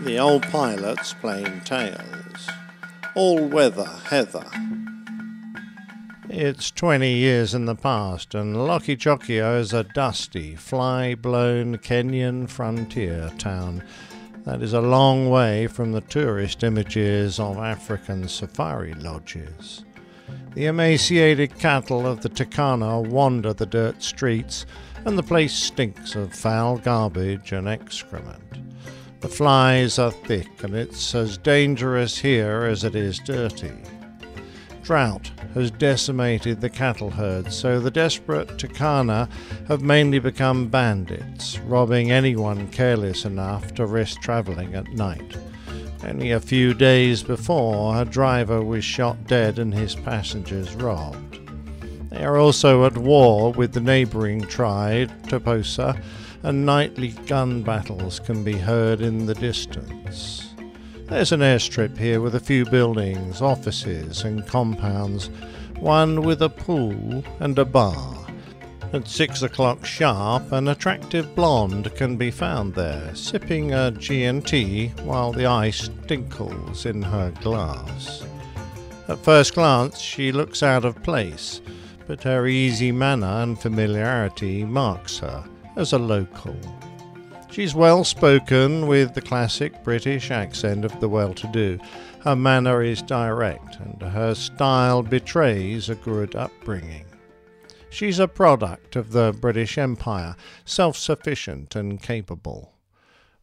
The old pilot's plain tales. All weather heather. It's 20 years in the past, and Lokichokio is a dusty, fly blown Kenyan frontier town that is a long way from the tourist images of African safari lodges. The emaciated cattle of the Turkana wander the dirt streets, and the place stinks of foul garbage and excrement. The flies are thick, and it's as dangerous here as it is dirty. Drought has decimated the cattle herds, so the desperate Turkana have mainly become bandits, robbing anyone careless enough to risk travelling at night. Only a few days before, a driver was shot dead and his passengers robbed. They are also at war with the neighbouring tribe, Toposa, and nightly gun battles can be heard in the distance. There's an airstrip here with a few buildings, offices, and compounds, one with a pool and a bar. At six o'clock sharp, an attractive blonde can be found there, sipping a G&T while the ice tinkles in her glass. At first glance, she looks out of place, but her easy manner and familiarity marks her as a local. She's well spoken with the classic British accent of the well to do. Her manner is direct, and her style betrays a good upbringing. She's a product of the British Empire, self sufficient and capable.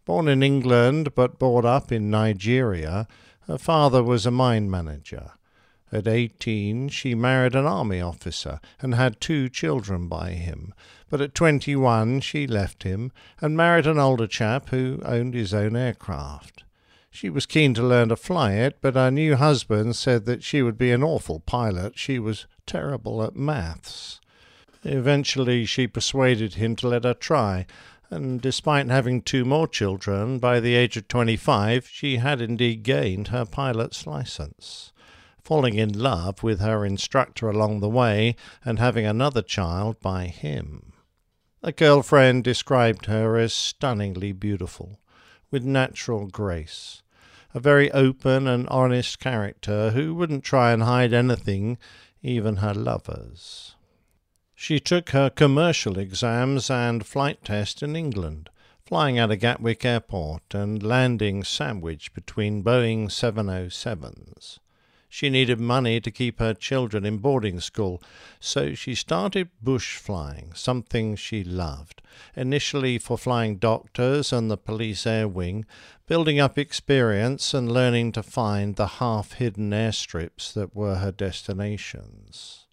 Born in England but brought up in Nigeria, her father was a mine manager. At eighteen, she married an army officer and had two children by him. But at twenty one, she left him and married an older chap who owned his own aircraft. She was keen to learn to fly it, but her new husband said that she would be an awful pilot. She was terrible at maths. Eventually, she persuaded him to let her try, and despite having two more children, by the age of 25 she had indeed gained her pilot's license. Falling in love with her instructor along the way, and having another child by him. A girlfriend described her as stunningly beautiful, with natural grace, a very open and honest character who wouldn't try and hide anything, even her lovers. She took her commercial exams and flight test in England, flying out of Gatwick Airport and landing sandwiched between Boeing 707s. She needed money to keep her children in boarding school, so she started bush flying, something she loved, initially for flying doctors and the police air wing, building up experience and learning to find the half hidden airstrips that were her destinations.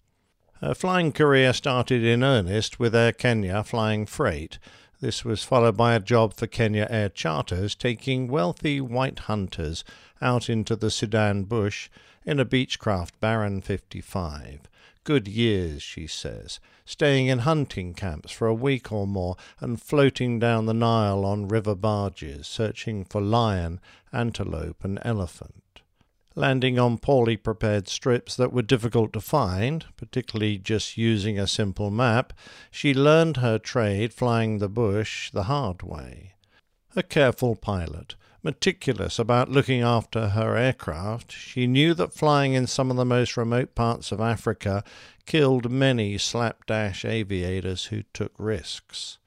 Her flying career started in earnest with Air Kenya flying freight. This was followed by a job for Kenya Air Charters, taking wealthy white hunters out into the Sudan bush in a Beechcraft Baron 55. Good years, she says, staying in hunting camps for a week or more and floating down the Nile on river barges, searching for lion, antelope, and elephant landing on poorly prepared strips that were difficult to find, particularly just using a simple map, she learned her trade flying the bush the hard way. A careful pilot, meticulous about looking after her aircraft, she knew that flying in some of the most remote parts of Africa killed many slapdash aviators who took risks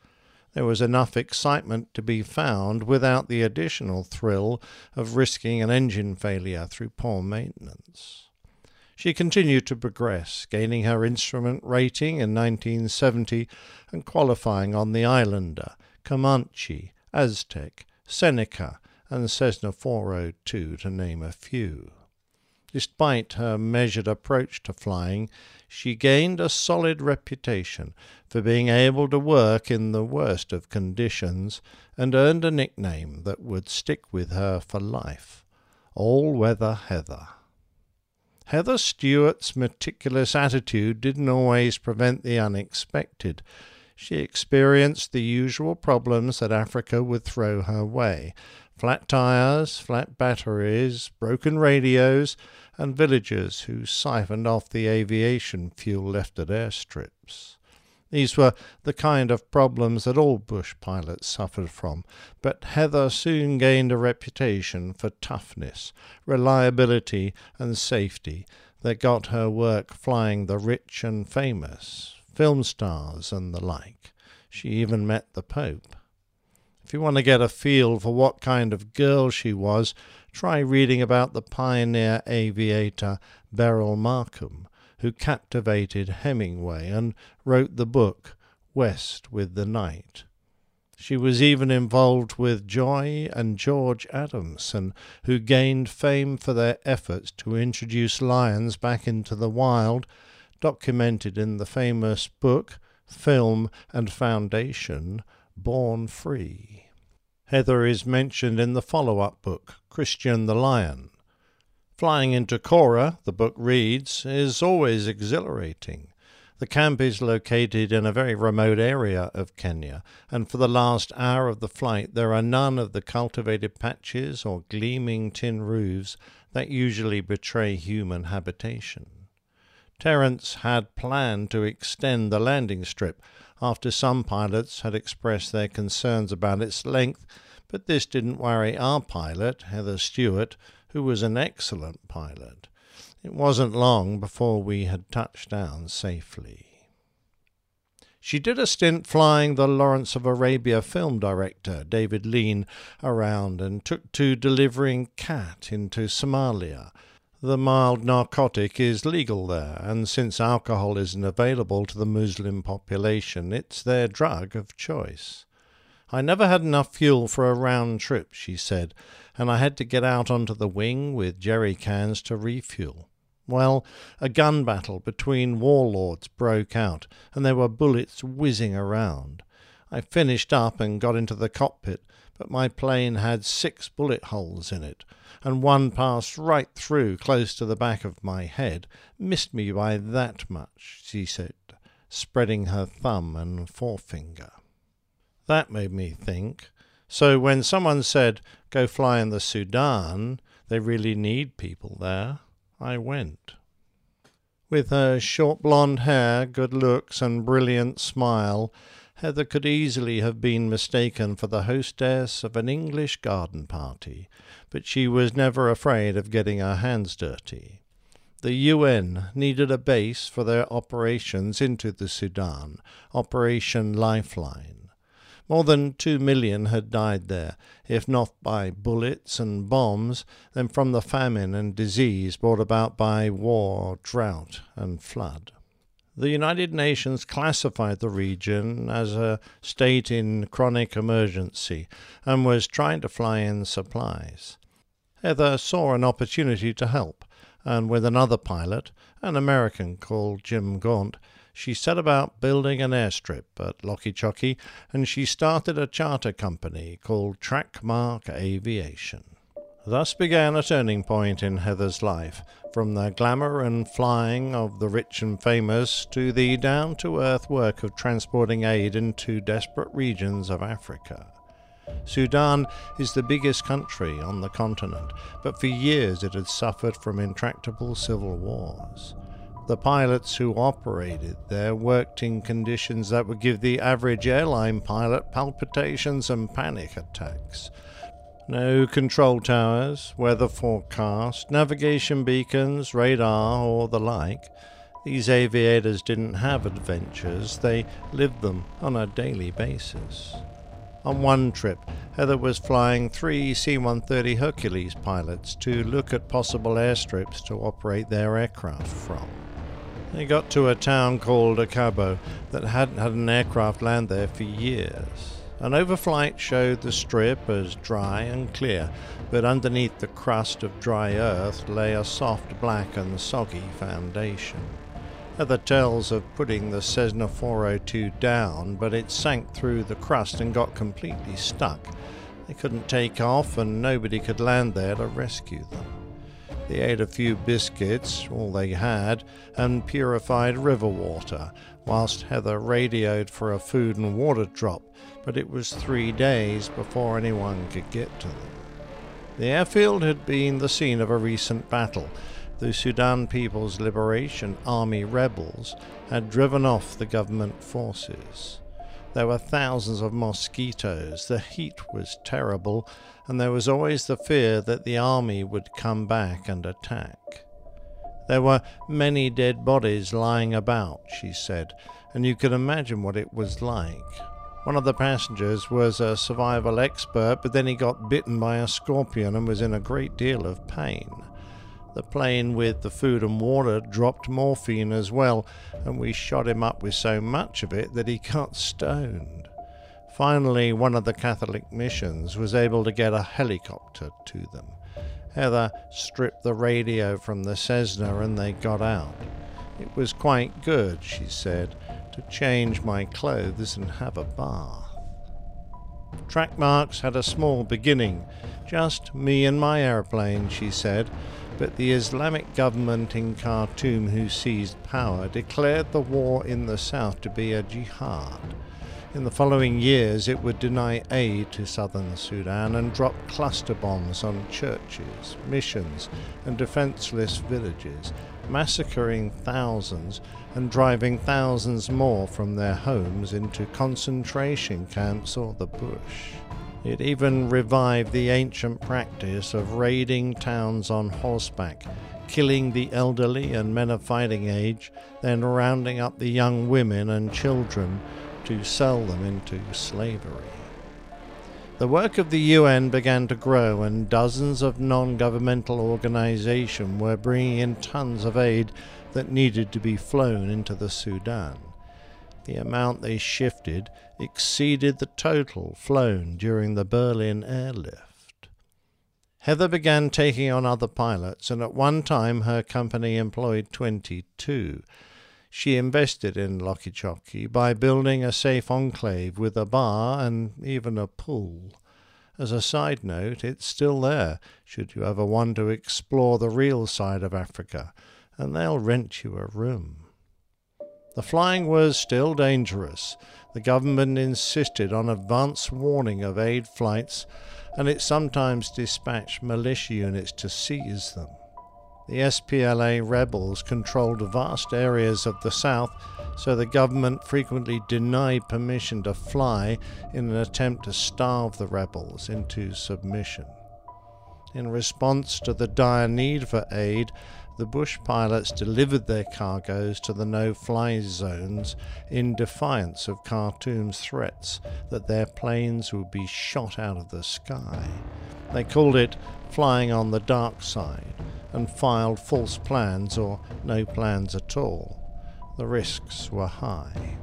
there was enough excitement to be found without the additional thrill of risking an engine failure through poor maintenance. She continued to progress, gaining her instrument rating in 1970 and qualifying on the Islander, Comanche, Aztec, Seneca, and Cessna 402, to name a few. Despite her measured approach to flying, she gained a solid reputation for being able to work in the worst of conditions and earned a nickname that would stick with her for life All Weather Heather. Heather Stewart's meticulous attitude didn't always prevent the unexpected. She experienced the usual problems that Africa would throw her way flat tires, flat batteries, broken radios, and villagers who siphoned off the aviation fuel left at airstrips. These were the kind of problems that all bush pilots suffered from, but Heather soon gained a reputation for toughness, reliability, and safety that got her work flying the rich and famous, film stars, and the like. She even met the Pope. If you want to get a feel for what kind of girl she was, try reading about the pioneer aviator Beryl Markham, who captivated Hemingway and wrote the book West with the Night. She was even involved with Joy and George Adamson, who gained fame for their efforts to introduce lions back into the wild, documented in the famous book, film, and foundation Born Free. Heather is mentioned in the follow up book, Christian the Lion, Flying into Kora, the book reads, is always exhilarating. The camp is located in a very remote area of Kenya, and for the last hour of the flight there are none of the cultivated patches or gleaming tin roofs that usually betray human habitation. Terence had planned to extend the landing strip after some pilots had expressed their concerns about its length, but this didn't worry our pilot, Heather Stewart, who was an excellent pilot. It wasn't long before we had touched down safely. She did a stint flying the Lawrence of Arabia film director, David Lean, around and took to delivering khat into Somalia. The mild narcotic is legal there, and since alcohol isn't available to the Muslim population, it's their drug of choice. I never had enough fuel for a round trip, she said, and I had to get out onto the wing with jerry cans to refuel. Well, a gun battle between warlords broke out, and there were bullets whizzing around. I finished up and got into the cockpit, but my plane had six bullet holes in it, and one passed right through close to the back of my head, missed me by that much, she said, spreading her thumb and forefinger. That made me think. So when someone said, go fly in the Sudan, they really need people there, I went. With her short blonde hair, good looks, and brilliant smile, Heather could easily have been mistaken for the hostess of an English garden party, but she was never afraid of getting her hands dirty. The UN needed a base for their operations into the Sudan, Operation Lifeline. More than two million had died there, if not by bullets and bombs, then from the famine and disease brought about by war, drought, and flood. The United Nations classified the region as a state in chronic emergency and was trying to fly in supplies. Heather saw an opportunity to help, and with another pilot, an American called Jim Gaunt, she set about building an airstrip at Lokichoki and she started a charter company called Trackmark Aviation. Thus began a turning point in Heather's life, from the glamour and flying of the rich and famous to the down to earth work of transporting aid into desperate regions of Africa. Sudan is the biggest country on the continent, but for years it had suffered from intractable civil wars. The pilots who operated there worked in conditions that would give the average airline pilot palpitations and panic attacks. No control towers, weather forecast, navigation beacons, radar, or the like. These aviators didn't have adventures, they lived them on a daily basis. On one trip, Heather was flying three C 130 Hercules pilots to look at possible airstrips to operate their aircraft from. They got to a town called Akobo that hadn't had an aircraft land there for years. An overflight showed the strip as dry and clear, but underneath the crust of dry earth lay a soft black and soggy foundation. Heather tells of putting the Cessna 402 down, but it sank through the crust and got completely stuck. They couldn't take off, and nobody could land there to rescue them. They ate a few biscuits, all they had, and purified river water, whilst Heather radioed for a food and water drop, but it was three days before anyone could get to them. The airfield had been the scene of a recent battle, the Sudan People's Liberation Army rebels had driven off the government forces. There were thousands of mosquitoes, the heat was terrible, and there was always the fear that the army would come back and attack. There were many dead bodies lying about, she said, and you could imagine what it was like. One of the passengers was a survival expert, but then he got bitten by a scorpion and was in a great deal of pain. The plane with the food and water dropped morphine as well, and we shot him up with so much of it that he got stoned. Finally, one of the Catholic missions was able to get a helicopter to them. Heather stripped the radio from the Cessna and they got out. It was quite good, she said, to change my clothes and have a bath. Trackmarks had a small beginning, just me and my airplane, she said, but the Islamic government in Khartoum, who seized power, declared the war in the south to be a jihad. In the following years, it would deny aid to southern Sudan and drop cluster bombs on churches, missions, and defenseless villages, massacring thousands and driving thousands more from their homes into concentration camps or the bush. It even revived the ancient practice of raiding towns on horseback, killing the elderly and men of fighting age, then rounding up the young women and children to sell them into slavery. The work of the UN began to grow, and dozens of non governmental organizations were bringing in tons of aid that needed to be flown into the Sudan the amount they shifted exceeded the total flown during the Berlin airlift. Heather began taking on other pilots, and at one time her company employed 22. She invested in Lokichoki by building a safe enclave with a bar and even a pool. As a side note, it's still there, should you ever want to explore the real side of Africa, and they'll rent you a room. The flying was still dangerous. The government insisted on advance warning of aid flights, and it sometimes dispatched militia units to seize them. The SPLA rebels controlled vast areas of the south, so the government frequently denied permission to fly in an attempt to starve the rebels into submission. In response to the dire need for aid, the Bush pilots delivered their cargoes to the no fly zones in defiance of Khartoum's threats that their planes would be shot out of the sky. They called it flying on the dark side and filed false plans or no plans at all. The risks were high.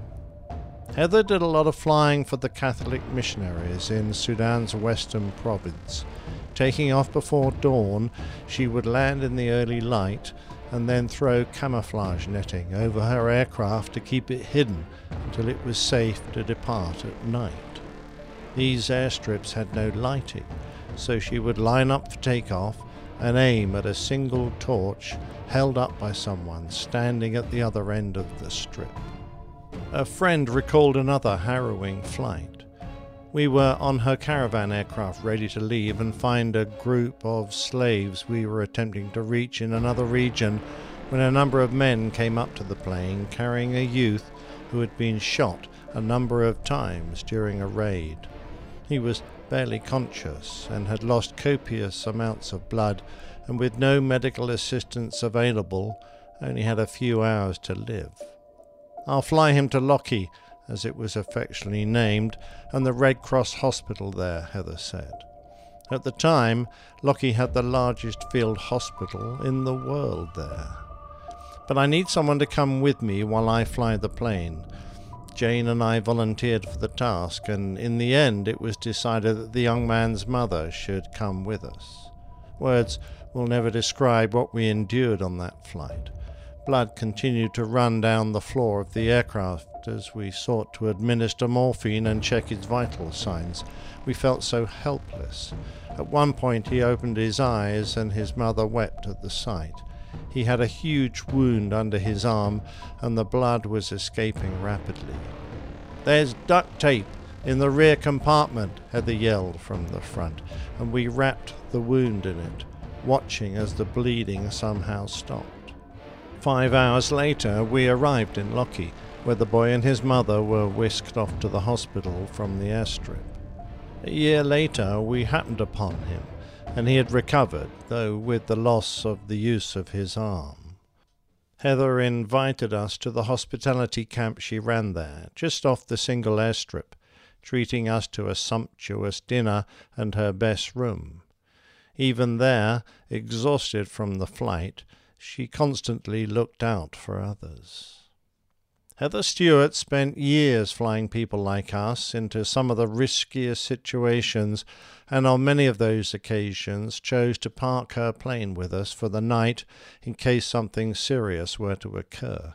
Heather did a lot of flying for the Catholic missionaries in Sudan's western province. Taking off before dawn, she would land in the early light and then throw camouflage netting over her aircraft to keep it hidden until it was safe to depart at night. These airstrips had no lighting, so she would line up for takeoff and aim at a single torch held up by someone standing at the other end of the strip. A friend recalled another harrowing flight. We were on her caravan aircraft ready to leave and find a group of slaves we were attempting to reach in another region when a number of men came up to the plane carrying a youth who had been shot a number of times during a raid. He was barely conscious and had lost copious amounts of blood, and with no medical assistance available, only had a few hours to live. I'll fly him to Loki as it was affectionately named, and the Red Cross Hospital there, Heather said. At the time, Loki had the largest field hospital in the world there. But I need someone to come with me while I fly the plane. Jane and I volunteered for the task, and in the end it was decided that the young man's mother should come with us. Words will never describe what we endured on that flight. Blood continued to run down the floor of the aircraft as we sought to administer morphine and check his vital signs. We felt so helpless. At one point, he opened his eyes and his mother wept at the sight. He had a huge wound under his arm, and the blood was escaping rapidly. There's duct tape in the rear compartment, Heather yelled from the front, and we wrapped the wound in it. watching as the bleeding somehow stopped. Five hours later, we arrived in Loki, where the boy and his mother were whisked off to the hospital from the airstrip. A year later, we happened upon him, and he had recovered, though with the loss of the use of his arm. Heather invited us to the hospitality camp she ran there, just off the single airstrip, treating us to a sumptuous dinner and her best room. Even there, exhausted from the flight, she constantly looked out for others. Heather Stewart spent years flying people like us into some of the riskiest situations, and on many of those occasions chose to park her plane with us for the night in case something serious were to occur.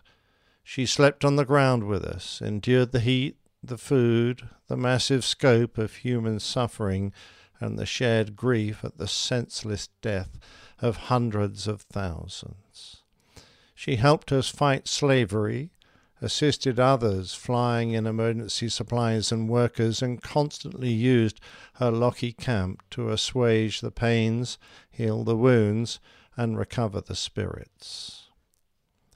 She slept on the ground with us, endured the heat, the food, the massive scope of human suffering, and the shared grief at the senseless death of hundreds of thousands. She helped us fight slavery assisted others flying in emergency supplies and workers, and constantly used her Loki camp to assuage the pains, heal the wounds, and recover the spirits.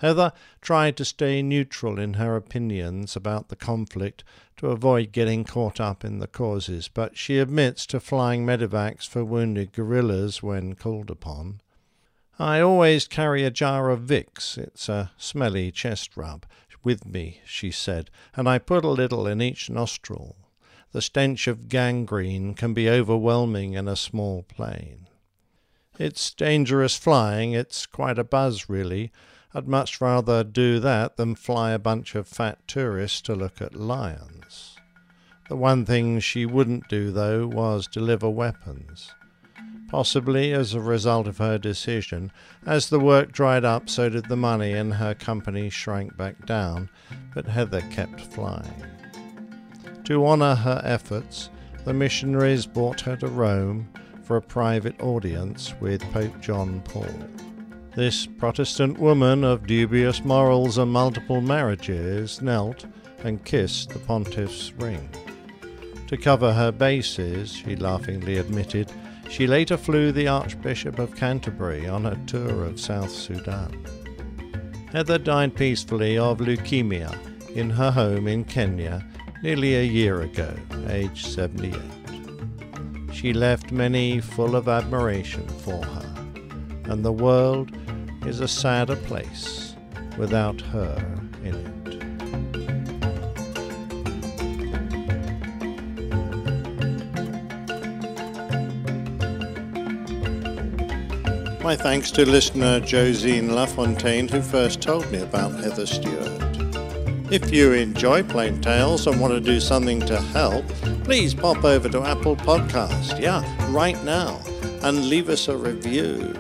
Heather tried to stay neutral in her opinions about the conflict to avoid getting caught up in the causes, but she admits to flying medevacs for wounded guerrillas when called upon. I always carry a jar of Vicks, it's a smelly chest rub, with me, she said, and I put a little in each nostril. The stench of gangrene can be overwhelming in a small plane. It's dangerous flying, it's quite a buzz, really. I'd much rather do that than fly a bunch of fat tourists to look at lions. The one thing she wouldn't do, though, was deliver weapons. Possibly as a result of her decision, as the work dried up, so did the money, and her company shrank back down, but Heather kept flying. To honour her efforts, the missionaries brought her to Rome for a private audience with Pope John Paul. This Protestant woman of dubious morals and multiple marriages knelt and kissed the pontiff's ring. To cover her bases, she laughingly admitted, she later flew the Archbishop of Canterbury on a tour of South Sudan. Heather died peacefully of leukemia in her home in Kenya nearly a year ago, aged 78. She left many full of admiration for her, and the world is a sadder place without her in it. My thanks to listener Josine Lafontaine, who first told me about Heather Stewart. If you enjoy Plain Tales and want to do something to help, please pop over to Apple Podcast, yeah, right now, and leave us a review.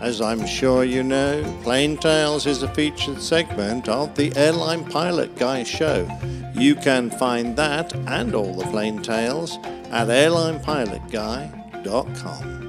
As I'm sure you know, Plain Tales is a featured segment of the Airline Pilot Guy show. You can find that and all the Plain Tales at airlinepilotguy.com.